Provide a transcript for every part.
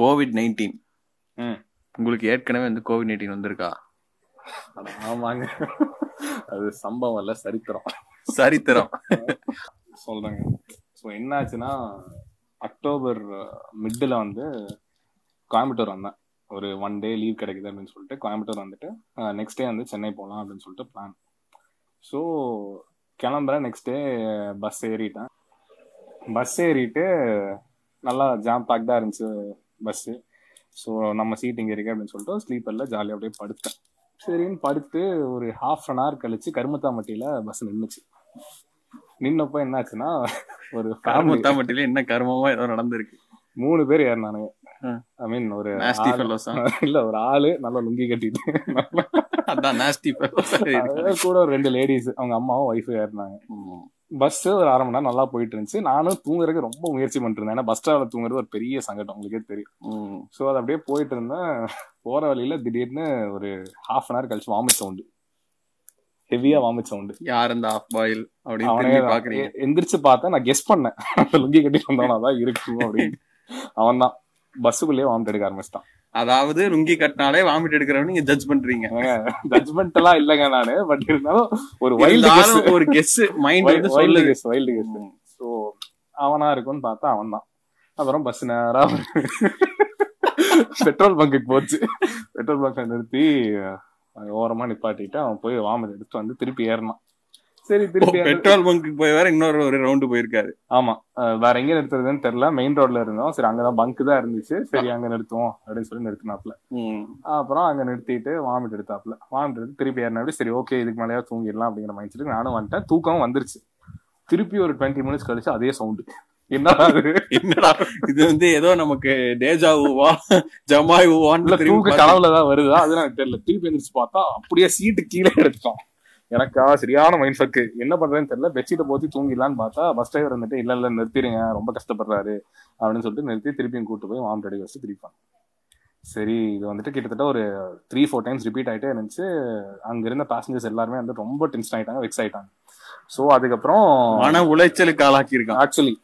Covid nineteen. உங்களுக்கு ஏற்கனவே வந்து கோவிட் நைன்டீன் வந்திருக்கா? ஆமாங்க. அது சம்பவம் இல்ல சரித்திரம். சரித்திரம். சொல்றேங்க. ஸோ என்னாச்சுன்னா அக்டோபர் மிட்டில் வந்து கோயம்புத்தூர் வந்தேன். ஒரு ஒன் டே லீவ் கிடைக்குது அப்படின்னு சொல்லிட்டு கோயம்புத்தூர் வந்துட்டு நெக்ஸ்ட் டே வந்து சென்னை போகலாம் அப்படின்னு சொல்லிட்டு பிளான் ஸோ கிளம்புறேன் நெக்ஸ்ட் டே பஸ் ஏறிட்டேன். பஸ் ஏறிட்டு நல்லா ஜாம் பேக்டாக இருந்துச்சு. பஸ்ஸு ஸோ நம்ம சீட் இங்கே இருக்கு அப்படின்னு சொல்லிட்டு ஸ்லீப்பரில் ஜாலியாக அப்படியே படுத்தேன். சரின்னு படுத்து ஒரு ஹாஃப் அன் ஹவர் கழிச்சு கருமத்தாம்பட்டியில் பஸ் நின்றுச்சு நின்னப்போ என்னாச்சுன்னா ஒரு ஃபேமிலி கருமத்தாம்பட்டியில என்ன கர்மமா ஏதோ நடந்திருக்கு. மூணு பேர் ஏறினானுங்க. ஐ மீன் ஒரு இல்ல ஒரு ஆளு நல்லா லுங்கி கட்டிட்டு. அதான் கூட ஒரு ரெண்டு லேடிஸ் அவங்க அம்மாவும் ஒய்ஃபும் ஏறினாங்க. பஸ் ஒரு அரை மணி நேரம் நல்லா போயிட்டு இருந்துச்சு. நானும் தூங்குறதுக்கு ரொம்ப முயற்சி பண்ணிட்டு இருந்தேன். ஏன்னா பஸ் டிராவல் தூங்குறது ஒரு பெரிய சங்கடம். உங்களுக்கே தெரியும். ஸோ அது அப்படியே போயிட்டு இருந்தேன். போற வழியில திடீர்னு ஒரு ஹாஃப் அன் ஹவர் கழிச்சு வாமிட் சவுண்டு ஹெவியா வாமிட் சவுண்டு யார் இந்த ஆஃப் பாயில் அப்படின்னு எந்திரிச்சு பார்த்தா நான் கெஸ் பண்ணேன். அந்த லுங்கி கட்டி வந்தவனா தான் இருக்கும் அப்படின்னு. அவன் தான் பஸ்ஸுக்குள்ளேயே வாமிட் எடுக்க ஆரம்பிச்சிட்டான். அதாவது லுங்கி கட்டினாலே வாமிட் எடுக்கிறவங்க நீங்க ஜட்ஜ் பண்றீங்க. ஜட்மெண்ட் எல்லாம் இல்லைங்க நானு பட் இருந்தாலும் ஒரு வைல்டு ஒரு கெஸ் மைண்ட் வந்து wild guess wild guess so அவனா இருக்கும்னு பார்த்தா அவன் தான் அப்புறம் பஸ் நேரா பெட்ரோல் பங்குக்கு போச்சு. பெட்ரோல் பங்க் நிறுத்தி ஓரமா நிப்பாட்டிட்டு அவன் போய் வாமிட் எடுத்து வந்து திருப்பி ஏறினான். சரி திருப்பி பெட்ரோல் பங்க்கு போய் வேற இன்னொரு ஒரு ரவுண்டு போயிருக்காரு. ஆமா. வேற எங்க நிறுத்துறதுன்னு தெரியல. மெயின் ரோட்ல இருந்தோம். சரி அங்கதான் பங்க் தான் இருந்துச்சு. சரி அங்க நிறுத்துவோம் அப்படின்னு சொல்லி நிறுத்தினாப்ல அப்புறம் அங்க நிறுத்திட்டு வாமிட் எடுத்தாப்ல வாமிட் எடுத்து திருப்பி ஏறினாப்படி சரி ஓகே இதுக்கு மேலேயா தூங்கிடலாம் அப்படிங்கிற மைண்ட் செட்டுக்கு நானும் வந்துட்டேன். தூக்கம் வந்துருச்சு. திருப்பி ஒரு டுவெண்ட்டி மினிட்ஸ் கழிச்சு அதே சவுண்டு என்னடா என்னடா? இது வந்து ஏதோ நமக்கு டேஜா ஊவா ஜமாய் இல்ல ஊவான்னு திரும்பி தூக்க கனவுல தான் வருதா? அது எனக்கு தெரியல. திருப்பி எந்திரிச்சு பார்த்தா அப்படியே சீட்டு கீழே எடுத்துட்டோம் எனக்கா சரியான மைண்ட் ஃபக்கு என்ன பண்றேன்னு தெரியல. பெட்ஷீட்டை போத்தி தூங்கிடலான்னு பார்த்தா பஸ் டிரைவர் வந்துட்டு இல்ல இல்ல நிறுத்திடுங்க ரொம்ப கஷ்டப்படுறாரு. அப்படின்னு சொல்லிட்டு நிறுத்தி திருப்பியும் கூட்டு போய் வாமிட் அடிக்க வச்சு திருப்பாங்க சரி இது வந்துட்டு கிட்டத்தட்ட ஒரு த்ரீ ஃபோர் டைம்ஸ் ரிப்பீட் ஆயிட்டே இருந்துச்சு. அங்க இருந்த பேசஞ்சர்ஸ் எல்லாருமே வந்து ரொம்ப டென்ஷன் ஆயிட்டாங்க வெக்ஸ் ஆயிட்டாங்க. ஸோ அதுக்கப்புறம் மன உளைச்சலுக்கு ஆளாக்கி இருக்கான் ஆக்சுவலி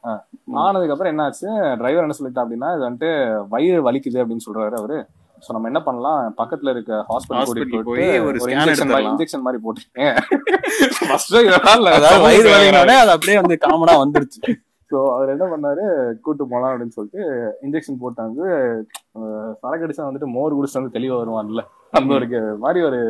ஆனதுக்கு அப்புறம் என்னாச்சு டிரைவர் என்ன சொல்லிட்டா அப்படின்னா இது வந்துட்டு வயிறு வலிக்குது அப்படின்னு சொல்றாரு அவரு. சோ நம்ம என்ன பண்ணலாம்? பக்கத்துல இருக்க Hospital கூட்டிட்டு போய் ஒரு இன்ஜெக்ஷன் மாதிரி. இன்ஜெக்ஷன் மாதிரி போட்டுருக்கேன் ஃபர்ஸ்ட் இதெல்லாம் அதாவது வயிறு வலினாலே அது அப்படியே வந்து காமனா வந்துருச்சு. ஸோ அவர் என்ன பண்ணாரு? கூட்டு போலாம் அப்படின்னு சொல்லிட்டு இன்ஜெக்ஷன் போட்டாங்க. அஹ், சரக்கு அடிச்சா வந்துட்டு மோர் குடிச்சு வந்து தெளிவா வருவான்ல. அந்த ஒரு மாதிரி ஒரு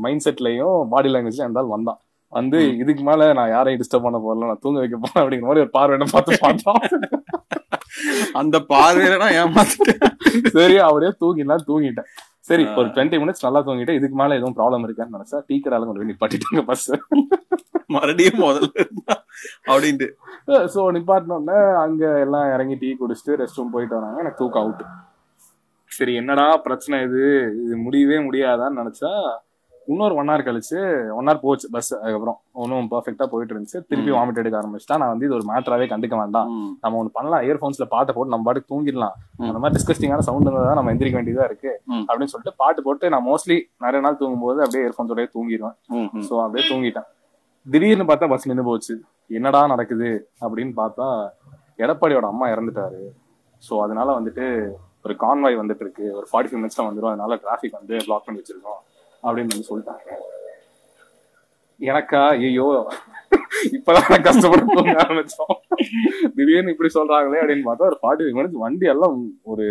மைண்ட் செட்லயும் பாடி லாங்குவேஜ்லயும் இருந்தாலும் வந்தான். வந்து இதுக்கு மேல நான் யாரையும் டிஸ்டர்ப் பண்ண போறல நான் தூங்க வைக்க போறேன் அப்படிங்கிற மாதிரி ஒரு பார்வை என்ன பார்த்து பார்த்தோம் அந்த பார்வையில நான் ஏமாத்திட்டேன். சரி அவரே தூங்கிடலாம் தூங்கிட்டேன் சரி ஒரு டுவெண்ட்டி மினிட்ஸ் நல்லா தூங்கிட்டு இதுக்கு மேல எதுவும் ப்ராப்ளம் இருக்கான்னு நினைச்சா டீ கடால கொண்டு போய் நிப்பாட்டிட்டாங்க பஸ் மறுபடியும் முதல்ல அப்படின்ட்டு. சோ நிப்பாட்டினோடனே அங்க எல்லாம் இறங்கி டீ குடிச்சிட்டு ரெஸ்ட் ரூம் போயிட்டு வராங்க. எனக்கு தூக்கம் அவுட் சரி என்னடா பிரச்சனை இது? இது முடியவே முடியாதான்னு நினைச்சா இன்னொரு ஒன் ஹவர் கழிச்சு ஒன் ஹவர் போச்சு பஸ் அதுக்கப்புறம். ஒன்றும் பர்ஃபெக்டா போயிட்டு இருந்துச்சு. திருப்பி வாமிட் எடுக்க ஆரம்பிச்சிட்டா நான் வந்து இது ஒரு மேட்டராவே கண்டுக்க வேண்டாம். நம்ம ஒண்ணு பண்ணலாம். இயர்போன்ஸ்ல பாட்டை போட்டு நம்ம பாட்டுக்கு தூங்கிடலாம். அந்த மாதிரி டிஸ்கஸ்டிங்கான சவுண்ட் தான் நம்ம எந்திரிக்க வேண்டியதா இருக்கு. அப்படின்னு சொல்லிட்டு பாட்டு போட்டு நான் மோஸ்ட்லி நிறைய நாள் தூங்கும்போது அப்படியே இயர்போன்ஸோடய தூங்கிடுவேன் சோ அப்படியே தூங்கிட்டேன். திடீர்னு பார்த்தா பஸ் நின்று போச்சு. என்னடா நடக்குது? அப்படின்னு பார்த்தா எடப்பாடியோட அம்மா இறந்துட்டாரு. சோ அதனால வந்துட்டு ஒரு கான்வாய் வந்துட்டு இருக்கு. ஒரு ஃபார்ட்டி ஃபைவ் மினிட்ஸ்ல வந்துரும். அதனால டிராஃபிக் வந்து பிளாக் பண்ணி வச்சிருக்கோம். அப்படின்னு வந்து சொல்லிட்டாங்க எனக்கா ஐயோ இப்பதான் கஷ்டப்பட்டு தூங்க ஆரம்பிச்சோம். திடீர்னு இப்படி சொல்றாங்களே அப்படின்னு பார்த்தா ஒரு ஃபார்ட்டி ஃபைவ் மினிட்ஸ் வண்டி எல்லாம் ஒரு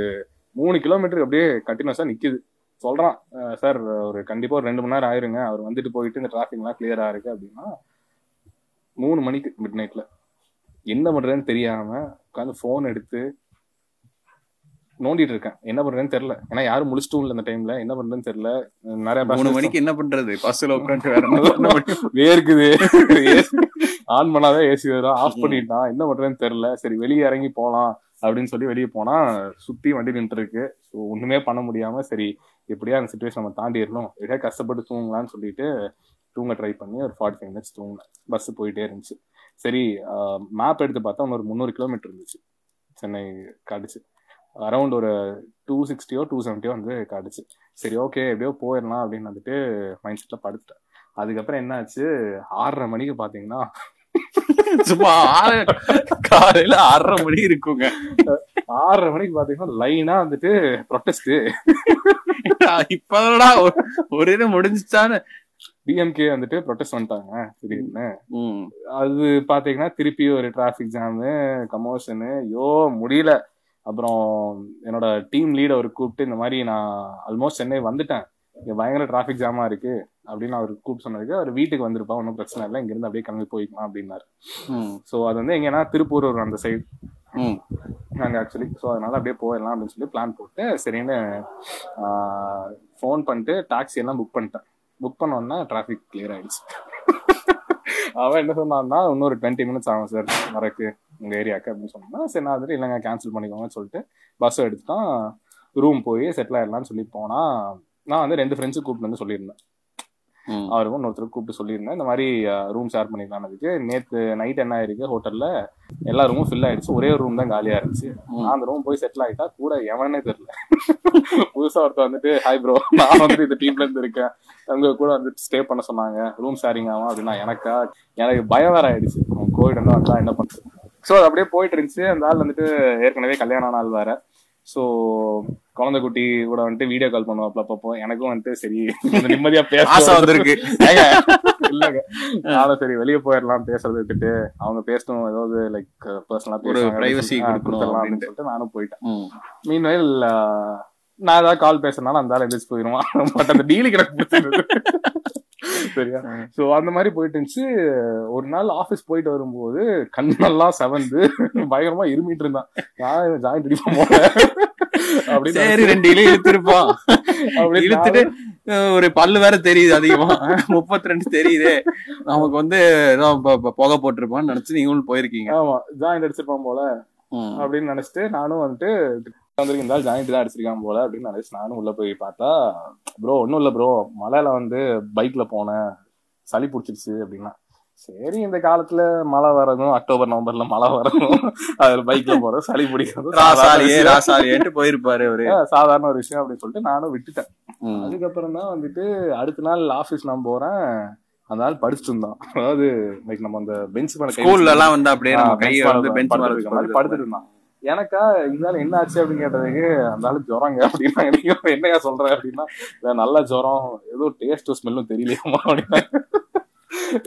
மூணு கிலோமீட்டருக்கு அப்படியே கண்டினியூஸா நிக்குது. சொல்றான் சார் ஒரு கண்டிப்பா ஒரு ரெண்டு மணி நேரம் ஆயிருங்க. அவர் வந்துட்டு போயிட்டு இந்த டிராஃபிக் எல்லாம் கிளியரா இருக்கு. அப்படின்னா மூணு மணிக்கு மிட் நைட்ல என்ன பண்றதுன்னு தெரியாம உட்காந்து போன் எடுத்து நோண்டிட்டு இருக்கேன் என்ன பண்றேன்னு தெரியல. ஏன்னா யாரும் முடிச்சிட்டும் இல்லை இந்த டைம்ல என்ன பண்றேன்னு தெரியல. நிறைய மூணு மணிக்கு என்ன பண்றது? பஸ்ல உட்காந்து வேற? வேர்க்குது. ஆன் பண்ணாதான் ஏசி வரும் ஆஃப் பண்ணிட்டான். என்ன பண்றேன்னு தெரியல. சரி வெளியே இறங்கி போலாம் அப்படின்னு சொல்லி வெளியே போனா சுத்தி வண்டி நின்று இருக்கு ஸோ ஒண்ணுமே பண்ண முடியாம சரி எப்படியா அந்த சுச்சுவேஷன் நம்ம தாண்டிடணும் எப்படியா கஷ்டப்பட்டு தூங்கலாம்னு சொல்லிட்டு தூங்க ட்ரை பண்ணி ஒரு ஃபார்ட்டி ஃபைவ் மினிட்ஸ் தூங்கினேன். பஸ் போயிட்டே இருந்துச்சு. சரி மேப் எடுத்து பார்த்தா இன்னொரு முந்நூறு கிலோமீட்டர் இருந்துச்சு. சென்னை காட்டுச்சு. அரௌண்ட் ஒரு டூ சிக்ஸ்டியோ டூ செவன்ட்டியோ வந்து காட்டுச்சு. சரி ஓகே எப்படியோ போயிடலாம் அப்படின்னு வந்துட்டு மைண்ட் செட்ல படுத்துட்டேன். அதுக்கப்புறம் என்னாச்சு? ஆறரை மணிக்கு பாத்தீங்கன்னா சும்மா ஆறு காலையில ஆறரை மணி இருக்குங்க. ஆறரை மணிக்கு பாத்தீங்கன்னா லைனா வந்துட்டு ப்ரொட்டஸ்ட் இப்பதான்டா ஒரு- இது முடிஞ்சுச்சான்னு. டிஎம்கே வந்துட்டு ப்ரொட்டஸ்ட் வந்துட்டாங்க திடீர்னு. அது பாத்தீங்கன்னா திருப்பி ஒரு டிராபிக் ஜாமு கமோஷனு ஐயோ முடியல. அப்புறம் என்னோட டீம் லீட் அவர் கூப்பிட்டு இந்த மாதிரி நான் ஆல்மோஸ்ட் சென்னை வந்துட்டேன். இங்க பயங்கர டிராபிக் ஜாமா இருக்கு அப்படின்னு அவர் கூப்பிட்டு சொன்னதுக்கு அவர் வீட்டுக்கு வந்திருப்பா ஒன்றும் பிரச்சனை இல்லை. இங்கிருந்து அப்படியே கிளம்பி போய்க்கலாம் அப்படின்னாரு. ஸோ அது வந்து எங்கன்னா திருப்பூர் அந்த சைடு ம். நாங்கள் ஆக்சுவலி ஸோ அதனால அப்படியே போயிடலாம் அப்படின்னு சொல்லி பிளான் போட்டு சரின்னு ஃபோன் பண்ணிட்டு டாக்ஸி எல்லாம் புக் பண்ணிட்டேன். புக் பண்ணோன்னா டிராஃபிக் கிளியர் ஆயிடுச்சு. அவன் என்ன சொன்னான்னா இன்னொரு டுவெண்ட்டி மினிட்ஸ் ஆகும் சார் வரக்கு. உங்க ஏரியாக்கு அப்படின்னு சொன்னா சரி நான் வந்துட்டு இல்லைங்க கேன்சல் பண்ணிக்கோங்கன்னு சொல்லிட்டு பஸ் எடுத்துட்டான் ரூம் போய் செட்டில் ஆயிடலாம்னு சொல்லி போனா நான் வந்து ரெண்டு ஃப்ரெண்ட்ஸு கூப்பிட்டு வந்து சொல்லியிருந்தேன். அவருக்கும் இன்னொருத்தர் கூப்பிட்டு சொல்லியிருந்தேன். இந்த மாதிரி ரூம் ஷேர் பண்ணிக்கலாம்னதுக்கு நேத்து நைட் என்ன ஆயிருக்கு ஹோட்டல்ல எல்லா ரூமும் ஃபில் ஆயிடுச்சு. ஒரே ஒரு ரூம் தான் காலியா இருந்துச்சு. நான் அந்த ரூம் போய் செட்டில் ஆயிட்டா கூட எவனே தெரியல. புதுசா ஒருத்தர் வந்துட்டு ஹாய் ப்ரோ நான் வந்துட்டு இந்த டீம்ல இருந்து இருக்கேன். உங்க கூட வந்துட்டு ஸ்டே பண்ண சொன்னாங்க. ரூம் ஷேரிங் ஆகும் அப்படின்னா எனக்கா? எனக்கு பயம் வேற ஆயிடுச்சு. கோவிட் வந்து வந்தா என்ன பண்றது? ஸோ அது அப்படியே போயிட்டு இருந்துச்சு அந்த ஆள் வந்துட்டு ஏற்கனவே கல்யாண நாள் வேற. ஸோ குழந்தை குட்டி கூட வந்துட்டு வீடியோ கால் பண்ணுவாப்ல அப்பப்போ. எனக்கும் வந்துட்டு சரி நிம்மதியா பேச வந்திருக்கு. இல்லங்க. நானும் சரி வெளிய போயிடலாம் பேசுறது விட்டுட்டு அவங்க பேசணும் ஏதாவது லைக் பர்சனலா கொடுக்கணும் அப்படின்னு அப்படின்ட்டு. சொல்லிட்டு நானும் போயிட்டேன். ம். மீன்வெயில் நான் ஏதாவது கால் பேசுறதுனால அந்த ஆள் எந்திரிச்சு போயிருவான். பட் அந்த டீலி கிடக்கு பிடிச்சிருந்தது. சரியா? சோ அந்த மாதிரி போயிட்டு இருந்துச்சு. ஒரு நாள் ஆபீஸ் போயிட்டு வரும்போது கண்ணெல்லாம் செவந்து பயங்கரமா இருமிட்டு இருந்தான். நான் ஜாயிண்ட் அடிப்போம் போல. அப்படின்னு சரி ரெண்டு இழு இழுத்துருப்பான். அப்படி இழுத்துட்டு ஒரு பல்லு வேற தெரியுது அதிகமா. முப்பத்தி ரெண்டு தெரியுது. நமக்கு வந்து புகை போட்டிருப்பான்னு நினைச்சு நீங்களும் போயிருக்கீங்க. ஆமா ஜாயிண்ட் அடிச்சிருப்பான் போல. அப்படின்னு நினைச்சிட்டு நானும் வந்துட்டு வந்திருக்கு இந்த ஜாயிண்ட் தான் அடிச்சிருக்கான் போல அப்படின்னு நினைச்சு நானும் உள்ள போய் பார்த்தா ப்ரோ ஒன்றும் இல்லை ப்ரோ. மலையில வந்து பைக்ல போனேன். சளி பிடிச்சிருச்சு அப்படின்னா. சரி இந்த காலத்துல மழை வரதும் அக்டோபர் நவம்பர்ல மழை வரதும் அதுல பைக்ல போறது சளி பிடிக்கிறதும் போயிருப்பாரு அவரு. சாதாரண ஒரு விஷயம் அப்படின்னு சொல்லிட்டு நானும் விட்டுட்டேன். அதுக்கப்புறம் தான் வந்துட்டு அடுத்த நாள் ஆபீஸ் நான் போறேன். அந்த நாள் படிச்சுட்டு இருந்தான். அதாவது லைக் நம்ம அந்த பெஞ்ச் மேல ஸ்கூல்ல எல்லாம் வந்து அப்படியே நம்ம கையை வந்து பெஞ்ச் மேல படுத்துட்டு இருந்தான். எனக்கா இருந்தாலும் என்ன ஆச்சு அப்படின்னு கேட்டதுக்கு அந்த ஆளு ஜுரங்க அப்படின்னா நீங்க என்னையா சொல்ற அப்படின்னா நல்ல ஜுரம் ஏதோ டேஸ்ட் ஸ்மெல்லும் தெரியலையாமா அப்படின்னா.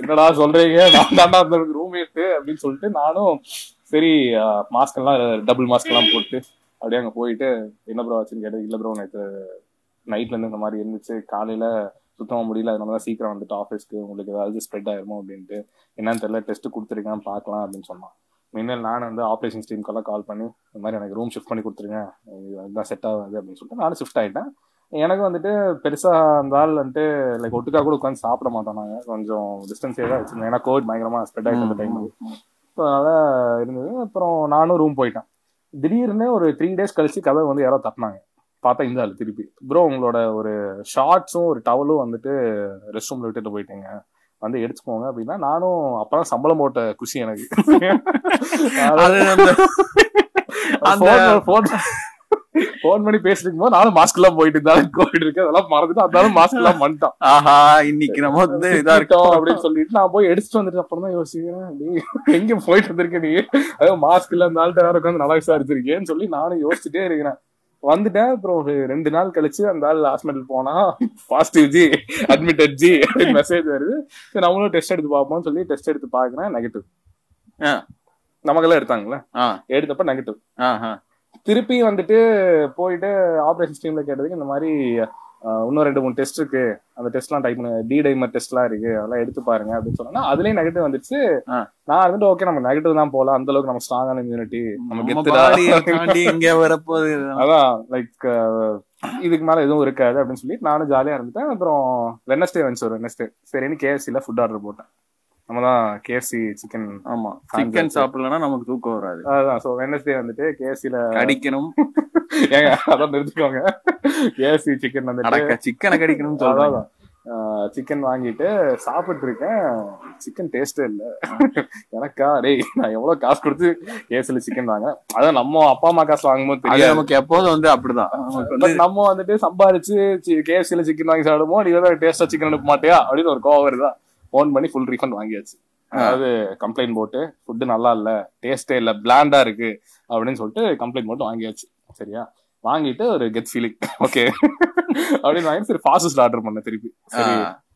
என்னடா சொல்றீங்க? நான் தாண்டா அந்த ரூம்மேட்டு அப்படின்னு சொல்லிட்டு நானும் சரி மாஸ்க் எல்லாம் டபுள் மாஸ்க் எல்லாம் போட்டு அப்படியே அங்க போயிட்டு என்ன ப்ரோ ஆச்சுன்னு கேட்டது இல்ல ப்ரோ நேற்று நைட்ல இருந்து இந்த மாதிரி இருந்துச்சு. காலையில சுத்தமா முடியல. அதனால தான் சீக்கிரம் வந்துட்டு ஆஃபீஸ்க்கு உங்களுக்கு ஏதாவது ஸ்ப்ரெட் ஆயிருமோ அப்படின்ட்டு. என்னன்னு தெரியல டெஸ்ட் கொடுத்துருக்கேன் பார்க்கலாம் அப்படின்னு சொன்னான். முன்னால் நான் வந்து ஆப்ரேஷன் டீமுக்கெல்லாம் கால் பண்ணி இந்த மாதிரி எனக்கு ரூம் ஷிஃப்ட் பண்ணி கொடுத்துருங்க இது அதுதான் செட் ஆகாது அப்படின்னு சொல்லிட்டு நானும் ஷிஃப்ட் ஆயிட்டேன். எனக்கு வந்துட்டு பெருசா அந்த ஆள் வந்துட்டு லைக் ஒட்டுக்கா கூட உட்காந்து சாப்பிட மாட்டோம் நாங்க. கொஞ்சம் டிஸ்டன்ஸே தான் வச்சிருந்தோம் ஏன்னா கோவிட் பயங்கரமா ஸ்ப்ரெட் அந்த டைம் ஸோ அதனால இருந்தது. அப்புறம் நானும் ரூம் போயிட்டேன். திடீர்னு ஒரு த்ரீ டேஸ் கழிச்சு கதை வந்து யாரோ தட்டினாங்க. பார்த்தா இந்த ஆள் திருப்பி. ப்ரோ உங்களோட ஒரு ஷார்ட்ஸும் ஒரு டவலும் வந்துட்டு ரெஸ்ட் ரூம்ல விட்டுட்டு போயிட்டீங்க. வந்து எடுத்துக்கோங்க அப்படின்னா நானும் அப்பதான் சம்பளம் போட்ட குஷி எனக்கு. போன் பண்ணி பேசிட்டு இருக்கும்போது நானும் மாஸ்க் எல்லாம் போயிட்டு இருந்தாலும் கோவிட் இருக்கு அதெல்லாம் மறந்துட்டு அதனால மாஸ்க் எல்லாம் பண்ணிட்டான் ஆஹா இன்னைக்கு நம்ம வந்து இதா இருக்கோம் அப்படின்னு சொல்லிட்டு நான் போய் எடுத்துட்டு வந்துட்டு அப்புறம் தான் யோசிக்கிறேன். நீ எங்க போயிட்டு வந்திருக்க நீ? அதாவது மாஸ்க் இல்ல வேற உட்காந்து நல்லா விசாரிச்சிருக்கேன்னு சொல்லி நானும் யோசிச்சுட்டே இருக்கிறேன். வந்துட்டேன். அப்புறம் ஒரு ரெண்டு நாள் கழிச்சு அந்த ஆள் ஹாஸ்பிட்டல் போனா positive ji admitted ji message வருது. சரி நம்மளும் டெஸ்ட் எடுத்து பார்ப்போம்னு சொல்லி டெஸ்ட் எடுத்து பாக்குறேன் நெகட்டிவ். நமக்கெல்லாம் எடுத்தாங்களே? எடுத்தப்ப நெகட்டிவ். திருப்பி வந்துட்டு போயிட்டு ஆப்ரேஷன் டீம்ல கேட்டதுக்கு இந்த மாதிரி இன்னும் ரெண்டு மூணு டெஸ்ட் இருக்கு. அந்த டெஸ்ட்லாம் டைப் பண்ணு. டி டைமர் டெஸ்ட்லாம் இருக்கு. அதெல்லாம் எடுத்து பாருங்க அப்படின்னு சொன்னா அதுலயும் நெகட்டிவ் வந்துச்சு. நான் வந்துட்டு ஓகே நம்ம நெகட்டிவ் தான் போல அந்த அளவுக்கு நம்ம ஸ்ட்ராங்கான இம்யூனிட்டி நம்ம இங்க வரப்போகுது. அதான் லைக் இதுக்கு மேல எதுவும் இருக்காது அப்படின்னு சொல்லி நானும் ஜாலியா இருந்துட்டேன். அப்புறம் வெனஸ்டே வந்துச்சு ஒரு வெனஸ்டே சரின்னு கேஎஃப்சில ஃபுட் ஆர்டர் போட்டேன். நம்ம தான் கேஎஃப்சி சிக்கன் ஆமா சிக்கன் சாப்பிடலன்னா நமக்கு தூக்கம் வராது. அதான் ஸோ வெனஸ்டே வந்துட்டு கேஎஃப்சில கடிக்கணும். ஏங்க அதான் நிறுத்திக்கோங்க. கேஎஃப்சி சிக்கன் அடக்க சிக்கனை கடிக்கணும்னு சொல்றாங்க அதான் சிக்கன் வாங்கிட்டு சாப்பிட்டு இருக்கேன். சிக்கன் டேஸ்டே இல்ல. எனக்கா டேய் நான் எவ்வளவு காசு கொடுத்து கேஸ்ல சிக்கன் வாங்க அதான் நம்ம அப்பா அம்மா காசு வாங்கும்போது தெரியாது. நமக்கு எப்போதும் வந்து அப்படிதான். வந்து நம்ம வந்துட்டு சம்பாரிச்சு கேஎஃப்சில சிக்கன் வாங்கி சாப்பிடுவோம் நீ வந்து டேஸ்டா சிக்கன் அனுப்ப மாட்டியா? அப்படின்னு ஒரு கோவம் வருதா? ஃபோன் பண்ணி ஃபுல் ரீஃபண்ட் வாங்கியாச்சு. அதாவது கம்ப்ளைண்ட் போட்டு ஃபுட்டு நல்லா இல்ல டேஸ்டே இல்ல பிளாண்டா இருக்கு அப்படின்னு சொல்லிட்டு கம்ப்ளைண்ட் போட்டு வாங்கியாச்சு. சரியா? வாங்கிட்டு ஒரு கெட் ஃபீலிங் ஓகே அப்படின்னு வாங்கி சரி ஃபாஸ்ட் ஆர்டர் பண்ண திருப்பி. சரி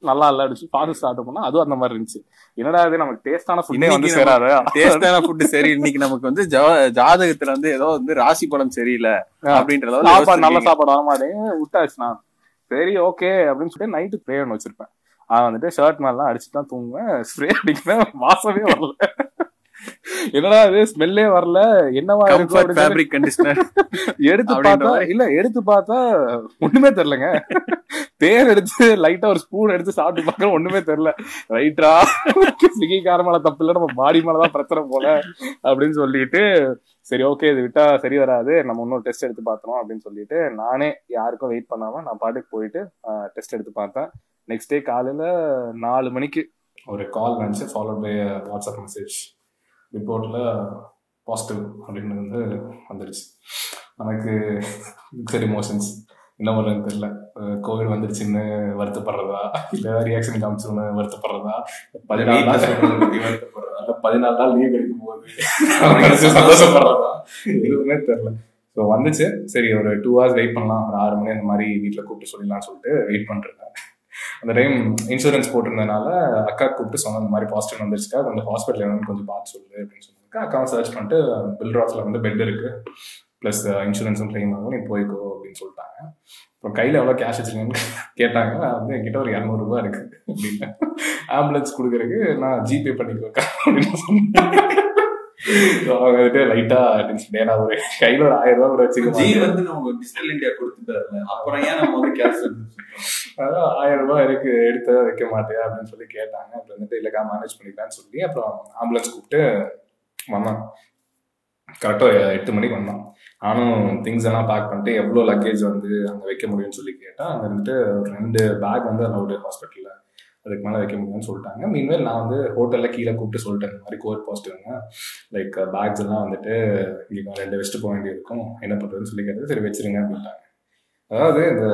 நல்லா இல்ல அப்படின்னு ஃபாஸ்ட் ஆர்டர் பண்ணா அதுவும் அந்த மாதிரி இருந்துச்சு. என்னடா இது நமக்கு டேஸ்டான ஃபுட்டே வந்து சேராத? டேஸ்டான ஃபுட் சரி இன்னைக்கு நமக்கு வந்து ஜாதகத்துல வந்து ஏதோ வந்து ராசி பலம் சரியில்லை அப்படின்ற அளவுல சாப்பாடு நல்ல. சாப்பாடு வர மாட்டேங்க விட்டாச்சு நான். சரி ஓகே அப்படின்னு சொல்லிட்டு நைட்டு ஒன்று வச்சிருப்பேன். அவன் வந்துட்டு ஷர்ட் மேலாம் அடிச்சுட்டு தான் தூங்குவேன். ஸ்ப்ரே அடிக்கிறேன் வாசமே வரல. என்னடா இது? ஸ்மெல்லே வரல. என்னவா fabric conditioner. எடுத்து பார்த்தா. இல்ல எடுத்து பார்த்தா ஒண்ணுமே தெரியலங்க. தேன் எடுத்து லைட்டா ஒரு ஸ்பூன் எடுத்து சாப்பிட்டு பார்க்க ஒண்ணுமே தெரியல. ரைட்டா ஸ்விக்கி கார மேல தப்பு இல்ல. நம்ம பாடி மேலதான் பிரச்சனை போல அப்படின்னு சொல்லிட்டு சரி ஓகே இது விட்டா சரி வராது. நம்ம இன்னொரு டெஸ்ட் எடுத்து பார்த்தோம் அப்படின்னு சொல்லிட்டு நானே யாருக்கும் வெயிட் பண்ணாம நான் பாட்டுக்கு போயிட்டு டெஸ்ட் எடுத்து பார்த்தேன். நெக்ஸ்ட் டே காலையில நாலு மணிக்கு. ஒரு கால் வந்துச்சு ஃபாலோட் பை வாட்ஸ்அப் மெசேஜ் ரிப்போர்ட்ல பாசிட்டிவ் அப்படின்னு வந்து வந்துருச்சு. எனக்கு மிக்சர் இமோஷன்ஸ் என்ன பண்ணுறதுன்னு தெரியல. கோவிட் வந்துருச்சுன்னு வருத்தப்படுறதா? இல்லை ரியாக்ஷன் காமிச்சோன்னு வருத்தப்படுறதா? பதினாலு நாள் வருத்தப்படுறதா? பதினாலு நாள் லீவ் கிடைக்கும் போது சந்தோஷப்படுறதா? எதுவுமே தெரியல. ஸோ வந்துச்சு. சரி ஒரு டூ ஹவர்ஸ் வெயிட் பண்ணலாம். ஒரு ஆறு மணி அந்த மாதிரி வீட்டில் கூப்பிட்டு சொல்லிடலாம்னு சொல்லிட்டு வெயிட் பண்ணிருந்தேன் அந்த டைம் இன்சூரன்ஸ் போட்டிருந்தனால அக்கா கூப்பிட்டு சொன்ன இந்த மாதிரி பாசிட்டிவ் வந்துருச்சுக்கா கொஞ்சம் ஹாஸ்பிட்டல் என்னன்னு கொஞ்சம் பார்த்து சொல்லு அப்படின்னு சொன்னாங்க. அக்காவை சர்ச் பண்ணிட்டு பில்ராஸில் வந்து பெட் இருக்கு. ப்ளஸ் இன்சூரன்ஸும் கிளைம் ஆகும். நீ போய்க்கோ அப்படின்னு சொல்லிட்டாங்க. அப்புறம் கையில் எவ்வளோ கேஷ் வச்சுருக்கேன்னு கேட்டாங்க. நான் வந்து என்கிட்ட ஒரு இரநூறுபா இருக்கு அப்படின்னு. ஆம்புலன்ஸ் கொடுக்குறதுக்கு நான் ஜிபே பண்ணிக்கோக்கா அப்படின்னு சொன்னேன் வந்துட்டு லைட்டா ஏன்னா ஒரு கையில ஒரு ஆயிரம் ரூபாய் கூட ஜி வச்சுக்க வந்து நமக்கு டிஜிட்டல் இந்தியா கொடுத்துட்டாருல அப்புறம் ஏன் நம்ம வந்து கேஷ் அதான் ஆயிரம் ரூபாய் இருக்கு எடுத்து வைக்க மாட்டியா அப்படின்னு சொல்லி கேட்டாங்க. அப்புறம் வந்துட்டு இல்லக்கா மேனேஜ் பண்ணிக்கலாம்னு சொல்லி அப்புறம் ஆம்புலன்ஸ் கூப்பிட்டு வந்தான். கரெக்டாக எட்டு மணிக்கு வந்தான். நானும் திங்ஸ் எல்லாம் பேக் பண்ணிட்டு எவ்வளோ லக்கேஜ் வந்து அங்கே வைக்க முடியும்னு சொல்லி கேட்டேன் அங்கே இருந்துட்டு ரெண்டு பேக் வந்து அலௌடு ஹாஸ்பிட்டலில் அதுக்கு மேலே வைக்க முடியும்னு சொல்லிட்டாங்க. மீன்வேல் நான் வந்து ஹோட்டலில் கீழே கூப்பிட்டு சொல்லிட்டேன். இந்த மாதிரி கோவிட் பாசிட்டிவ்ங்க லைக் பேக்ஸ் எல்லாம் வந்துட்டு இங்கே ரெண்டு வச்சுட்டு போக வேண்டியிருக்கும். என்ன பண்ணுறதுன்னு சொல்லி கேட்டது சரி வச்சிருங்க அப்படின்ட்டாங்க. அதாவது இந்த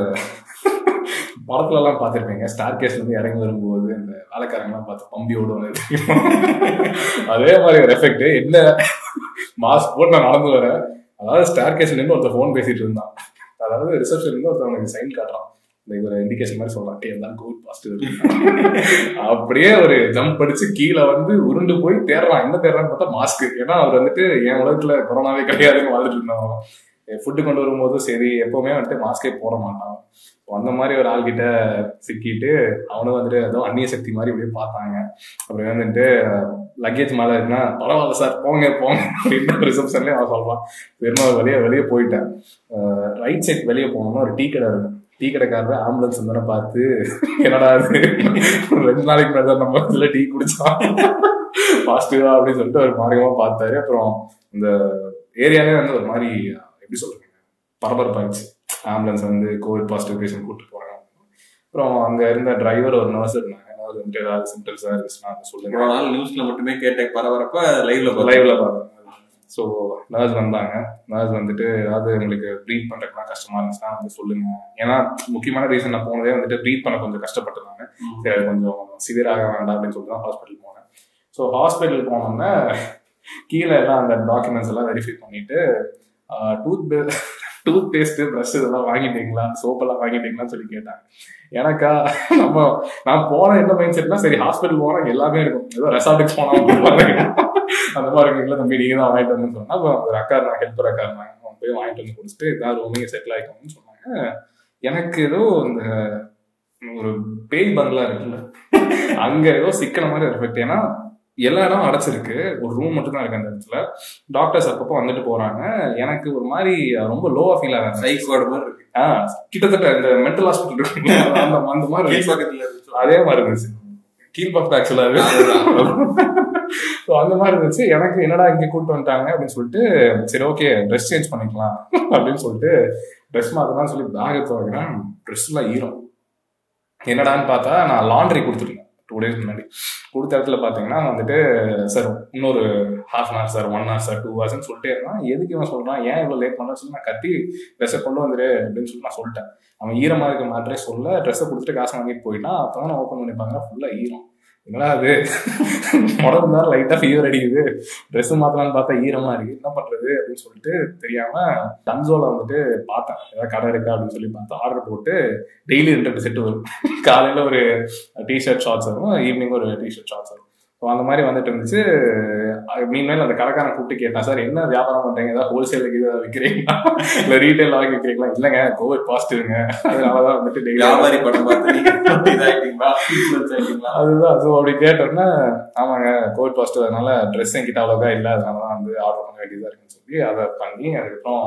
படத்துலலாம் பார்த்துருப்பீங்க ஸ்டார் கேஸ்லேருந்து இறங்கி வரும்போது இந்த வேலைக்காரங்கெல்லாம் பார்த்து பம்பி ஓடுவாங்க. அதே மாதிரி ஒரு எஃபெக்ட் என்ன மாஸ்க் போட்டு நான் நடந்து வரேன். அதாவது ஸ்டார் கேஸ்லேருந்து ஒருத்தர் ஃபோன் பேசிட்டு இருந்தான். அதாவது ரிசப்ஷன்லேருந்து ஒருத்தர் அவனுக்கு சைன் காட்டுறான். ஒரு இண்டிகேஷன் மாதிரி சொல்லலாம். ஏ எல்லாம் கோவிட் பாசிட்டிவ் அப்படியே ஒரு ஜம்ப் படிச்சு கீழே வந்து உருண்டு போய் தேடுறான். என்ன தேடுறான்னு பார்த்தா மாஸ்க் ஏன்னா அவர் வந்துட்டு என் உலகத்துல கொரோனாவே கிடையாதுன்னு வாழ்ந்துட்டு இருந்தாங்க ஃபுட்டு கொண்டு வரும்போது சரி எப்பவுமே வந்துட்டு மாஸ்கே போட மாட்டான். அந்த மாதிரி ஒரு ஆள்கிட்ட சிக்கிட்டு அவனும் வந்துட்டு ஏதோ அந்நிய சக்தி மாதிரி அப்படியே பார்த்தாங்க. அப்புறம் வந்துட்டு லக்கேஜ் மேலே இருக்குன்னா பரவாயில்ல சார் போங்க போங்க அப்படின்னு ரிசப்ஷன்லேயே அவன் சொல்றான். வெறும் வெளியே வெளியே போயிட்டேன். ரைட் சைட் வெளியே போனோம்னா ஒரு டீ கடை இருக்கும். டீ கடைக்காரர் ஆம்புலன்ஸ் வந்தோடனே பார்த்து என்னடா அது ரெண்டு நாளைக்கு முன்னாடி தான் நம்ம இதில் டீ குடிச்சான் பாசிட்டிவா அப்படின்னு சொல்லிட்டு ஒரு மாரியமாக பார்த்தாரு. அப்புறம் இந்த ஏரியாவே வந்து ஒரு மாதிரி எப்படி சொல்றீங்க பரபரப்பாயிடுச்சு ஆம்புலன்ஸ் வந்து கோவிட் பாசிட்டிவ் பேஷண்ட் கூப்பிட்டு போறாங்க. அப்புறம் அங்க இருந்த டிரைவர் ஒரு நர்ஸ் இருந்தாங்க. நர்ஸ் வந்துட்டு ஏதாவது சிம்டம்ஸா இருந்துச்சுன்னா சொல்லுங்க. நாள் நியூஸ்ல மட்டுமே கேட்டேன். பரபரப்ப லைவ்ல லைவ்ல பார்த்தேன். ஸோ நர்ஸ் வந்தாங்க. நர்ஸ் வந்துட்டு ஏதாவது உங்களுக்கு ப்ரீத் பண்றதுக்குலாம் கஷ்டமா இருந்துச்சுன்னா வந்து சொல்லுங்க. ஏன்னா முக்கியமான ரீசன் நான் போனதே வந்துட்டு ப்ரீத் பண்ண கொஞ்சம் கஷ்டப்பட்டுருந்தாங்க சரி அது கொஞ்சம் சிவியர் ஆக வேண்டாம் அப்படின்னு சொல்லிட்டு தான் ஹாஸ்பிட்டல் போனேன். ஸோ ஹாஸ்பிட்டல் போனோன்னே கீழே எல்லாம் அந்த டாக்குமெண்ட்ஸ் எல்லாம் வெரிஃபை பண்ணிட்டு டூத் டூத் பேஸ்ட் ப்ரஷ் இதெல்லாம் வாங்கிட்டீங்களா? சோப்பெல்லாம் வாங்கிட்டீங்களான்னு சொல்லி கேட்டாங்க. எனக்கா நம்ம நான் போன என்ன மைண்ட் செட்னா சரி ஹாஸ்பிட்டல் போனா எல்லாமே இருக்கும். ஏதோ ரெசார்ட்டுக்கு போனா அந்த மாதிரி இருக்கீங்களா தம்பி நீங்க தான் வாங்கிட்டு வந்து சொன்னா ஒரு அக்கா இருந்தாங்க ஹெல்ப்பர் அக்கா இருந்தாங்க அவங்க போய் வாங்கிட்டு வந்து கொடுத்துட்டு இதான் ரூமிங்க செட்டில் ஆயிக்கோங்கன்னு சொன்னாங்க. எனக்கு ஏதோ இந்த ஒரு பேய் பங்களா இருக்குல்ல அங்க ஏதோ சிக்கன மாதிரி இருக்கு ஏன்னா எல்லா இடம் அடைச்சிருக்கு. ஒரு ரூம் மட்டும் தான் இருக்கு அந்த இடத்துல. டாக்டர்ஸ் அப்பப்போ வந்துட்டு போறாங்க. எனக்கு ஒரு மாதிரி ரொம்ப லோவா ஃபீல் ஆகாது சைக்கோட மாதிரி இருக்கு. ஆஹ் கிட்டத்தட்ட இந்த மென்டல் ஹாஸ்பிட்டல் இருக்கு. அந்த அந்த மாதிரி. பக்கத்துல. அதே மாதிரி இருந்துச்சு. கீழ்பக்கம் ஆக்சுவலா ஸோ அந்த மாதிரி இருந்துச்சு. எனக்கு என்னடா இங்க கூட்டு வந்துட்டாங்க அப்படின்னு சொல்லிட்டு சரி ஓகே ட்ரெஸ் சேஞ்ச் பண்ணிக்கலாம் அப்படின்னு சொல்லிட்டு ட்ரெஸ் மாத்தலாம் சொல்லி பேக் துவைக்கிறேன் ட்ரெஸ் எல்லாம் ஈரம். என்னடான்னு பார்த்தா நான் லாண்ட்ரி கொடுத்துருந்தேன் டூ டேஸ் முன்னாடி. கொடுத்த இடத்துல பார்த்தீங்கன்னா வந்துட்டு சார் இன்னொரு half an hour sir one hour sir two ஹவர்ஸ்னு சொல்லிட்டே இருந்தான். எதுக்கு இவன் சொல்கிறான் ஏன் இவ்வளோ லேட் பண்ண சொல்லி நான் கத்தி ட்ரெஸ்ஸை கொண்டு வந்துரு அப்படின்னு சொல்லி நான் சொல்லிட்டேன். அவன் ஈரமாக இருக்க மாட்டே சொல்ல ட்ரெஸ்ஸை கொடுத்துட்டு காசு வாங்கிட்டு போயிட்டான். அப்போ தான் ஓப்பன் பண்ணிப்பாங்க. ஃபுல்லாக ஈரம். என்னடா அது உடம்பு தான் லைட்டா ஃபீவர் அடிக்குது. ட்ரெஸ் மாத்தலாம்னு பார்த்தா ஈரமா இருக்கு. என்ன பண்றது அப்படின்னு சொல்லிட்டு தெரியாம டன்சோல வந்துட்டு பார்த்தேன். ஏதாவது கடை இருக்கா அப்படின்னு சொல்லி பார்த்து ஆர்டர் போட்டு டெய்லி ரெண்டு செட்டு வரும். காலையில ஒரு டிஷர்ட் ஷார்ட்ஸ் வரும். ஈவினிங் ஒரு டிஷர்ட் ஷார்ட்ஸ் வரும். அந்த மாதிரி வந்துட்டு இருந்துச்சு. மீன்மேல் அந்த கடைக்காரன் கூப்பிட்டு கேட்டான் சார் என்ன வியாபாரம் பண்றீங்க? ஏதாவது ஹோல்சேலுக்கு இதை விற்கிறீங்களா இல்லை ரீட்டைல் வாங்கி விற்கிறீங்களா இல்லைங்க கோவிட் பாசிட்டிவ்ங்க அதனாலதான் வந்துட்டு டெய்லி வியாபாரி படம் அதுதான். ஸோ அப்படி கேட்டோன்னா ஆமாங்க கோவிட் பாசிட்டிவ் அதனால ட்ரெஸ் என்கிட்ட அவ்வளோக்கா இல்லை. அதனால தான் வந்து ஆர்டர் பண்ண வேண்டியதாக இருக்குன்னு சொல்லி அதை பண்ணி அதுக்கப்புறம்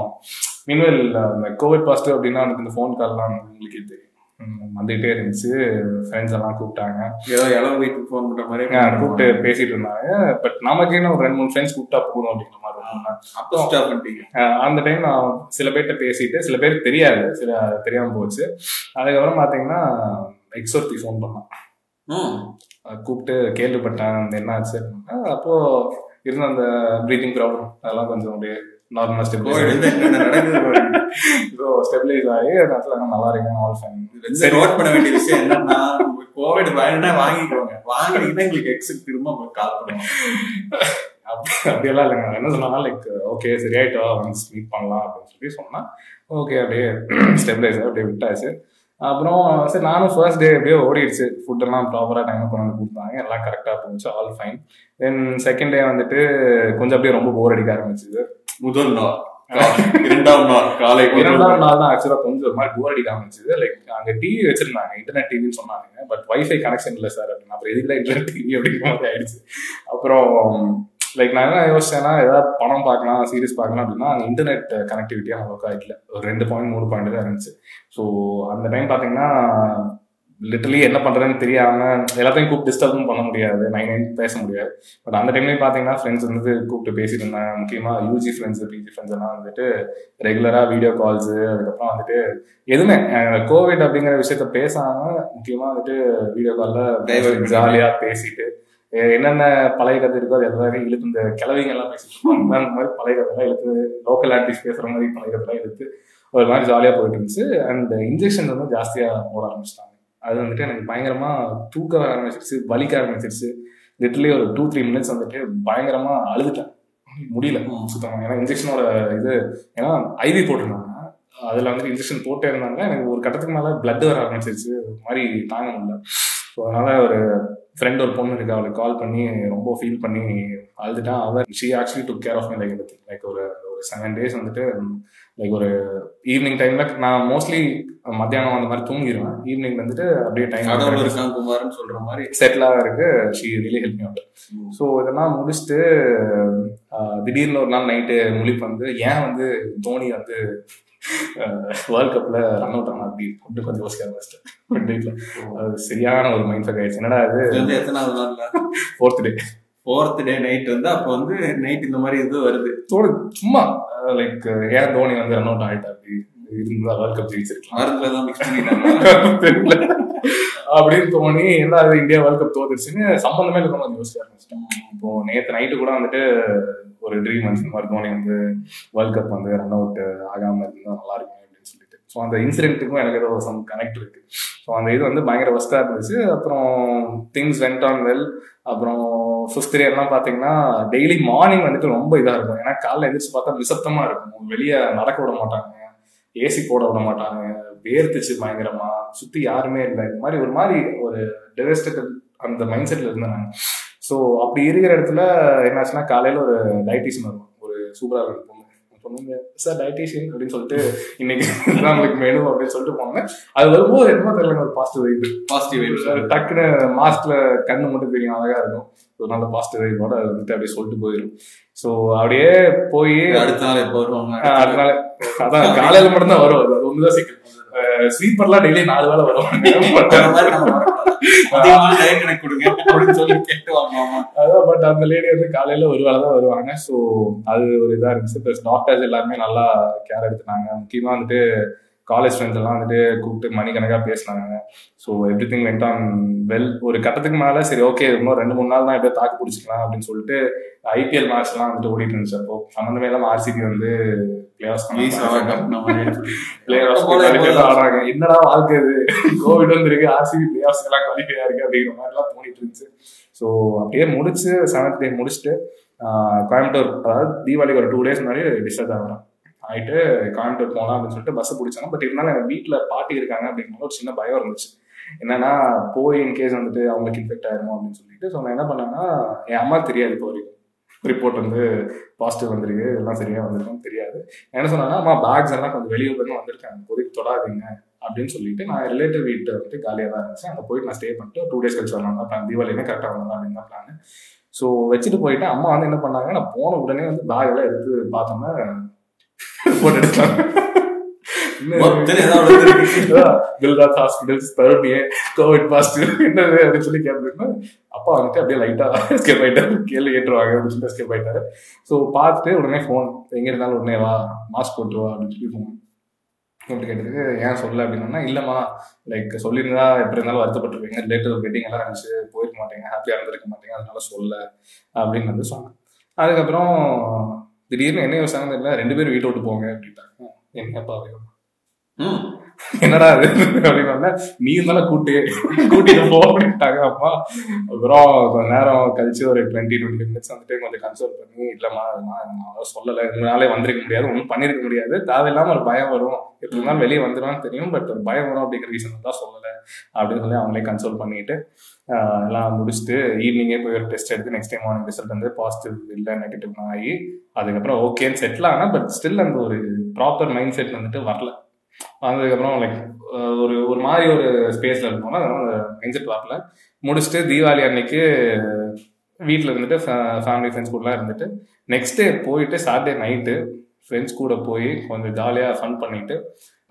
மீன்வெல் அந்த கோவிட் பாசிட்டிவ் அப்படின்னா இந்த ஃபோன் கால்லாம் உங்களுக்கே தெரியும். வந்துகிட்டே இருந்துச்சு. ஃப்ரெண்ட்ஸ் எல்லாம் கூப்பிட்டாங்க. ஏதோ இளவு வீட்டுக்கு ஃபோன் பண்ற மாதிரி கூப்பிட்டு பேசிட்டு இருந்தாங்க. பட் நமக்கு என்ன ஒரு ரெண்டு மூணு ஃப்ரெண்ட்ஸ் கூப்பிட்டா போதும் அப்படிங்கிற மாதிரி இருக்கும். அப்போ ஸ்டாப் பண்ணிட்டீங்க. அந்த டைம் நான் சில பேர்கிட்ட பேசிட்டு சில பேர் தெரியாது. சில தெரியாம போச்சு. அதுக்கப்புறம் பாத்தீங்கன்னா எக்ஸோர்த்தி ஃபோன் பண்ணான் கூப்பிட்டு கேள்விப்பட்டேன் அந்த என்ன ஆச்சு அப்படின்னா, அப்போ இருந்த அந்த ப்ரீத்திங் ப்ராப்ளம் அதெல்லாம் கொஞ்சம் அப்படியே நார்மலா கோவிட் ஸ்டெபிலைஸ் வந்து என்ன நடக்குது பாருங்க. ஸோ ஸ்டெபிலைஸ் ஆகி இடத்துல நல்லா இருக்கேன் ஆல் ஃபைன் இதுல நோட் பண்ண வேண்டிய விஷயம் என்னன்னா கோவிட் வேணும்னா வாங்கிக்கோங்க. வாங்கினீங்கன்னா எங்களுக்கு எக்ஸுக்கு திரும்ப கால் பண்ணுவாங்க அப்படி அப்படியெல்லாம் இல்லைங்க. என்ன சொன்னா லைக் ஓகே சரியாயிட்டா ஒன்ஸ் மீட் பண்ணலாம் அப்படின்னு சொல்லி சொன்னா ஓகே அப்படியே ஸ்டெபிலைஸ் அப்படியே விட்டாச்சு. அப்புறம் சரி நானும் ஃபர்ஸ்ட் டே அப்படியே ஓடிடுச்சு. ஃபுட் எல்லாம் ப்ராப்பராக டைம் கொண்டு வந்து கொடுத்தாங்க. எல்லாம் கரெக்டாக போச்சு all fine then second day வந்துட்டு கொஞ்சம் அப்படியே ரொம்ப போர் அடிக்க ஆரம்பிச்சுது. முதல் நாள் இரண்டாம் நாள் காலை இரண்டாவது நாள் தான் ஆக்சுவலாக கொஞ்சம் ஒரு மாதிரி போர் அடிக்க ஆரம்பிச்சுது லைக் அங்கே டிவி வச்சிருந்தாங்க இன்டர்நெட் டிவின்னு சொன்னாங்க. பட் வைஃபை கனெக்ஷன் இல்லை சார் அப்படின்னு. அப்புறம் எதுக்குல இன்டர்நெட் டிவி அப்படிங்கிற மாதிரி ஆயிடுச்சு. அப்புறம் லைக் நான் என்ன யோசிச்சேன்னா ஏதாவது படம் பார்க்கலாம் சீரிஸ் பார்க்கலாம் அப்படின்னா அங்கே இன்டர்நெட் கனெக்டிவிட்டியாக அவ்வளோக்கா இல்லை ஒரு ரெண்டு பாயிண்ட் மூணு பாயிண்ட் தான் இருந்துச்சு. ஸோ அந்த டைம் பார்த்தீங்கன்னா லிட்டலி என்ன பண்றதுன்னு தெரியாம எல்லாத்தையும் கூப்பிட்டு டிஸ்டர்பும் பண்ண முடியாது. நைன் நைன் பேச முடியாது. பட் அந்த டைம்லயும் பாத்தீங்கன்னா ஃப்ரெண்ட்ஸ் வந்து கூப்பிட்டு பேசிட்டு இருந்தாங்க முக்கியமா யூஜி ஃப்ரெண்ட்ஸ் பிஜி ஃப்ரெண்ட்ஸ் எல்லாம் வந்துட்டு ரெகுலரா வீடியோ கால்ஸ் அதுக்கப்புறம் வந்துட்டு எதுவுமே. கோவிட் அப்படிங்கிற விஷயத்த பேசாம முக்கியமா வந்துட்டு வீடியோ கால்ல பண்ணி. ஜாலியா பேசிட்டு என்னென்ன பழைய கதை இருக்கோ அது எல்லாரையும் இழுத்து இந்த கிழவிங்க எல்லாம் பேசிட்டு. அந்த மாதிரி பழைய கதைலாம் இழுத்து லோக்கல் ஆர்டிஸ்ட் பேசுற மாதிரி பழைய கதைலாம் இழுத்து ஒரு மாதிரி ஜாலியா போயிட்டு இருந்துச்சு. அண்ட் இன்ஜெக்ஷன் வந்து ஜாஸ்தியா போட ஆரம்பிச்சிட்டாங்க. அது வந்துட்டு எனக்கு பயங்கரமா தூக்க ஆரம்பிச்சிருச்சு வலிக்க ஆரம்பிச்சிருச்சு. லிட்டலி ஒரு டூ த்ரீ மினிட்ஸ் வந்துட்டு பயங்கரமா அழுதுட்டேன். முடியல சுத்தமா. ஏன்னா இன்ஜெக்ஷனோட இது ஏன்னா ஐவி போட்டிருந்தாங்க. அதுல வந்துட்டு இன்ஜெக்ஷன் போட்டே இருந்தாங்க. எனக்கு ஒரு கட்டத்துக்கு மேல பிளட் வர ஆரம்பிச்சிருச்சு. ஒரு மாதிரி தாங்க முடியல. ஸோ அதனால ஒரு ஃப்ரெண்ட் ஒரு பொண்ணு இருக்கு. அவளுக்கு கால் பண்ணி ரொம்ப ஃபீல் பண்ணி அழுதுட்டான். அவர் she actually took care of me like like ஒரு செவன் டேஸ் வந்துட்டு லைக் ஒரு ஈவினிங் டைம்ல நான் மோஸ்ட்லி மத்தியானம் அந்த மாதிரி தூங்கிடுவேன் ஈவினிங் வந்துட்டு அப்படியே டைம் இருக்கான் குமார்னு சொல்ற மாதிரி. செட்டிலாக இருக்கு. She really help out so இதெல்லாம் முடிச்சுட்டு திடீர்னு ஒரு நாள் நைட்டு முழிப்பு வந்து ஏன் வந்து தோனி வந்து வேர்ல்ட் கப்ல ரன் அவுட் ஆனா அப்படி அப்படி? கொஞ்சம் யோசிக்க ஆரம்பிச்சிட்டேன் அது சரியான ஒரு மைண்ட் ஃபேக் ஆயிடுச்சு. என்னடா அது எத்தனாவது நாள்ல? Fourth day fourth day night வந்து அப்ப வந்து நைட் இந்த மாதிரி இது வருது. தோடு சும்மா லைக் ஏன் தோனி வந்து ரன் அவுட் ஆயிட்டா? அப்படி இருந்தா வேர்ல்ட் கப் ஜெயிச்சிருக்கலாம். மருந்துல தான் மிக்ஸ் பண்ணிட்டாங்க தெரியல. அப்படின்னு தோணி என்ன அது இந்தியா வேர்ல்ட் கப் தோத்துருச்சுன்னு சம்பந்தமே இல்லாம வந்து யோசிக்க ஆரம்பிச்சிட்டேன் இப்போ நேத்து நைட்டு கூட வந்துட்டு ஒரு ட்ரீம் வந்து இந்த மாதிரி தோனி வந்து வேர்ல்ட் கப் வந்து ரன் அவுட் ஆகாம இருந்தா நல்லா இருக்கும் அப்படின்னு சொல்லிட்டு. ஸோ அந்த இன்சிடென்ட்டுக்கும் எனக்கு ஏதோ சம் கனெக்ட் இருக்கு. ஸோ அந்த இது வந்து பயங்கர ஒஸ்டா இருந்துச்சு. அப்புறம் திங்ஸ் வெண்ட் ஆன் வெல் அப்புறம் ஃபிஃப்த் எல்லாம் பார்த்தீங்கன்னா டெய்லி மார்னிங் வந்துட்டு ரொம்ப இதாக இருக்கும். ஏன்னா காலைல எந்திரிச்சு பார்த்தா நிசப்தமாக இருக்கும். வெளியே நடக்க விட மாட்டாங்க. ஏசி போட விட மாட்டாங்க. வேர்த்துச்சு பயங்கரமா. சுற்றி யாருமே இல்லை. இந்த மாதிரி ஒரு மாதிரி ஒரு டெவஸ்டேட்டட் அந்த மைண்ட் செட்டில் இருந்தாங்க. ஸோ அப்படி இருக்கிற இடத்துல என்னாச்சுன்னா காலையில் ஒரு டயட்டிஷியன் வருவாங்க ஒரு சூப்பராக இருக்கும். பொண்ணுங்க சார் டயட்டிஷியன் அப்படின்னு சொல்லிட்டு இன்னைக்கு உங்களுக்கு மெனு அப்படின்னு சொல்லிட்டு போனாங்க அது வரும்போது என்னமோ தெரியல ஒரு பாசிட்டிவ் வைப் பாசிட்டிவ் வைப்ஸ் டக்குன்னு மாஸ்க்ல கண்ணு மட்டும் தெரியும் அழகா இருக்கும். ஒரு நல்ல பாசிட்டிவ் வைப்போட அது வந்துட்டு அப்படியே சொல்லிட்டு போயிடும் ஸோ அப்படியே போய் அடுத்த நாள் எப்போ வருவாங்க? ஆஹ் அதனால அதான் காலையில மட்டும் தான் வரும். அது ஒண்ணுதான் சிக்கல் ஸ்லீப்பர்லாம் டெய்லி நாலு வேளை வருவாங்க. அந்த மாதிரி அதிகமான டைம் எனக்கு கொடுங்க அப்படின்னு சொல்லி கேட்டு வாங்குவாங்க அதான் பட் அந்த லேடி வந்து காலையில ஒரு வேளை தான் வருவாங்க. ஸோ அது ஒரு இதா இருந்துச்சு. ப்ளஸ் டாக்டர்ஸ் எல்லாருமே நல்லா கேர் எடுத்துனாங்க முக்கியமா வந்துட்டு காலேஜ் ஃப்ரெண்ட்ஸ் எல்லாம் வந்துட்டு கூப்பிட்டு மணிக்கணக்காக பேசினாங்க. So everything went on well ஒரு கட்டத்துக்கு மேலே சரி ஓகே இன்னும் ரெண்டு மூணு நாள் தான் எப்படியோ தாக்கு பிடிச்சிக்கலாம் அப்படின்னு சொல்லிட்டு ஐபிஎல் மேட்ச்லாம் வந்துட்டு ஓடிட்டு இருந்துச்சு. அப்போ சம்மந்தமே இல்லாமல் ஆர்சிபி வந்து என்னடா வாழ்க்கை இது? கோவிட் வந்துருக்கு ஆர்சிபி பிளேயர்ஸ் எல்லாம் குவாலிஃபையா இருக்கு அப்படிங்கிற மாதிரி எல்லாம் இருந்துச்சு. ஸோ அப்படியே முடிச்சு செவன்த் டே முடிச்சுட்டு கோயம்புத்தூர் அதாவது தீபாவளிக்கு ஒரு டூ டேஸ் முன்னாடி டிஸ்டர்ப் ஆகிறோம். ஆயிட்டு கோயம்புத்தூர் போகலாம் அப்படின்னு சொல்லிட்டு பஸ் பிடிச்சாங்க. பட் இருந்தாலும் எனக்கு வீட்டில் பாட்டி இருக்காங்க அப்படிங்கிற ஒரு சின்ன பயம் இருந்துச்சு. என்னன்னா போய் இன்கேஸ் வந்துட்டு அவங்களுக்கு இன்ஃபெக்ட் ஆயிருமோ அப்படின்னு சொல்லிட்டு. ஸோ நான் என்ன பண்ணேன்னா என் அம்மா தெரியாது இப்போ வரைக்கும். ரிப்போர்ட் வந்து பாசிட்டிவ் வந்திருக்கு இதெல்லாம் சரியா வந்திருக்குன்னு தெரியாது. என்ன சொன்னாங்கன்னா அம்மா பேக்ஸ் எல்லாம் கொஞ்சம் வெளியூர் இருந்து வந்திருக்காங்க இப்போதைக்கு தொடாதீங்க. அப்படின்னு சொல்லிட்டு நான் ரிலேட்டிவ் வீட்டை வந்துட்டு காலியாக தான் இருந்துச்சு. அங்கே போயிட்டு நான் ஸ்டே பண்ணிட்டு டூ டேஸ் கழிச்சு வரலாம் தான் தீபாவளியுமே கரெக்டாக வரலாம் அப்படின்னு தான் பிளான் ஸோ வச்சுட்டு போயிட்டு அம்மா வந்து என்ன பண்ணாங்க நான் போன உடனே வந்து பேக் எல்லாம் எடுத்து பார்த்தோம்னா ஹாஸ்பிட்டல்ஸ் தேர்ட் டே கோவிட் பாசிட்டிவ் என்னது அப்படின்னு சொல்லி கேட்டிருந்தா அப்பா வந்துட்டு அப்படியே லைட்டா ஸ்கேப் ஆயிட்டாரு. கேள்வி ஏற்றுவாங்க அப்படின்னு சொல்லி ஸ்கேப் ஆயிட்டாரு. ஸோ பார்த்துட்டு உடனே ஃபோன் எங்க இருந்தாலும் உடனே வா மாஸ்க் போட்டு வா அப்படின்னு சொல்லி ஃபோன் அப்படி கேட்டதுக்கு ஏன் சொல்லல அப்படின்னா இல்லம்மா லைக் சொல்லியிருந்தா எப்படி இருந்தாலும் வருத்தப்பட்டிருப்பீங்க. ரிலேட்டிவ் வெட்டிங் எல்லாம் இருந்துச்சு போயிருக்க மாட்டீங்க ஹாப்பியாக இருந்திருக்க மாட்டீங்க அதனால சொல்ல அப்படின்னு வந்து சொன்னேன். அதுக்கப்புறம் திடீர்னு என்ன யோசிச்சாங்கன்னு தெரியல ரெண்டு பேரும் வீட்டை விட்டு போங்க அப்படின்ட்டாங்க. என்னப்பா வேணும். என்னடா அது அப்படின்னு நீ இருந்தாலும் கூட்டு கூட்டிட்டு போ அப்படின்ட்டாங்க அம்மா. அப்புறம் கொஞ்ச நேரம் கழிச்சு ஒரு டுவெண்ட்டி டுவெண்ட்டி மினிட்ஸ் வந்துட்டு கொஞ்சம் கன்சல்ட் பண்ணி இல்லம்மா நான் சொல்லலை இதனாலே வந்திருக்க முடியாது ஒன்றும் பண்ணிருக்க முடியாது. தேவையில்லாம ஒரு பயம் வரும். எப்படி இருந்தாலும் வெளியே வந்துடுவான்னு தெரியும் பட் ஒரு பயம் வரும் அப்படிங்கிற ரீசன் தான் சொல்லலை அப்படின்னு சொல்லி அவங்களே கன்சல்ட் பண்ணிட்டு எல்லாம் முடிச்சுட்டு ஈவினிங்கே போய் ஒரு டெஸ்ட் எடுத்து நெக்ஸ்ட் டைம் மார்னிங் ரிசல்ட் வந்து பாசிட்டிவ் இல்லை நெகட்டிவ்னு ஆகி அதுக்கப்புறம் ஓகேன்னு செட்டில் ஆனால் பட் ஸ்டில் அந்த ஒரு ப்ராப்பர் மைண்ட் செட் வந்துட்டு வரல. வந்ததுக்கப்புறம் லைக் ஒரு ஒரு மாதிரி ஒரு ஸ்பேஸில் இருந்தோம்னா அதனால மைண்ட் செட் வரல. முடிச்சுட்டு தீபாவளி அன்னைக்கு வீட்டில் இருந்துட்டு ஃபேமிலி ஃப்ரெண்ட்ஸ் கூடலாம் இருந்துட்டு நெக்ஸ்ட் டே போயிட்டு சாட்டர்டே நைட்டு ஃப்ரெண்ட்ஸ் கூட போய் கொஞ்சம் ஜாலியாக ஃபன் பண்ணிட்டு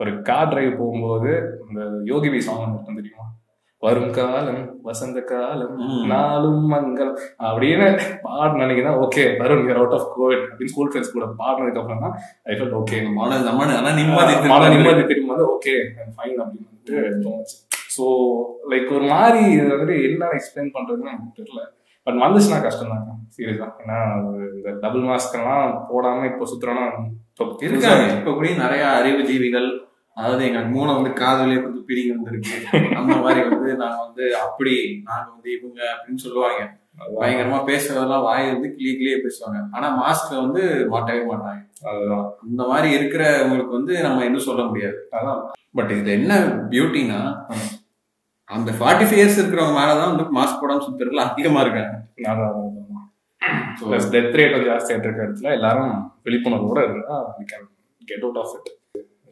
ஒரு கார் டிரைவ் போகும்போது இந்த யோகிபி சாங் இருக்கும் தெரியுமா? வரும் காலம் வசந்த காலம். நாளும் மங்கள் அப்படின்னு பாடு நினைக்கிறேன் okay Varun you're out of covid அப்படின்னு ஸ்கூல் ஃப்ரெண்ட்ஸ் கூட பாடினதுக்கு அப்புறம் தான் ஐ ஃபெல் ஓகே மன மன ஆனா நிம்மதி மன நிம்மதி திரும்ப வந்து ஓகே ஃபைன் அப்படின்னு வந்துட்டு தோணுச்சு. ஸோ லைக் ஒரு மாதிரி இது வந்துட்டு என்ன எக்ஸ்பிளைன் பண்றதுன்னு எனக்கு தெரியல. பட் வந்துச்சுன்னா கஷ்டம் தாங்க சீரியஸா ஏன்னா இந்த டபுள் மாஸ்க் எல்லாம் போடாம இப்போ சுத்துறோம்னா இப்போ இருக்காங்க இப்ப கூட நிறைய அறிவு ஜீவிகள் அதாவது எங்க மூளை வந்து காதலே வந்து பிடிங்கி வந்திருக்கு. அந்த மாதிரி வந்து நாங்க வந்து அப்படி நாங்க வந்து இவங்க அப்படின்னு சொல்லுவாங்க. பயங்கரமா பேசுறதெல்லாம் வாய் வந்து கிளி கிளியே பேசுவாங்க. ஆனா மாஸ்க் வந்து மாட்டவே மாட்டாங்க. அதுதான். அந்த மாதிரி இருக்கிறவங்களுக்கு வந்து நம்ம என்ன சொல்ல முடியாது. அதான். பட் இதுல என்ன பியூட்டினா அந்த ஃபார்ட்டி ஃபைவ் இயர்ஸ் இருக்கிறவங்க மேலதான் வந்து மாஸ்க் போடாம சுத்துறதுல அதிகமா இருக்காங்க. டெத் ரேட் ஜாஸ்தியாக இருக்க இடத்துல எல்லாரும் விழிப்புணர்வோட இருந்தா கெட் அவுட் ஆஃப் இட்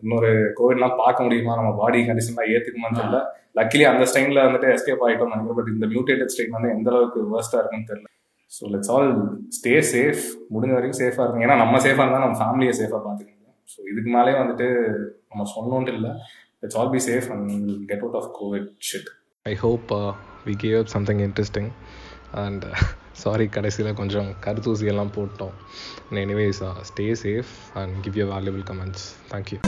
இன்னொரு கோவிட்லாம் பார்க்க முடியுமா? நம்ம பாடி கண்டிஷன்லாம் ஏற்றுக்குமான்னு தெரியல. லக்கிலி அந்த ஸ்டைம்ல வந்துட்டு எஸ்கேப் ஆகிட்டோம் நினைக்கிறேன். பட் இந்த மியூட்டேட்டட் ஸ்டைன் வந்து எந்த அளவுக்கு வேர்ஸ்டா இருக்குன்னு தெரியல. So let's all stay safe முடிஞ்ச வரைக்கும் சேஃபாக இருக்கும் ஏன்னா நம்ம சேஃபாக இருந்தால் நம்ம ஃபேமிலியை சேஃபாக பார்த்துக்கணும் ஸோ இதுக்கு மேலே வந்துட்டு நம்ம சொன்னோன்ட்டு இல்லை. Let's all be safe and get out of covid shit I hope we gave up something interesting and sorry கடைசியில் கொஞ்சம் கருத்தூசி எல்லாம் போட்டோம் anyways stay safe and give you valuable comments thank you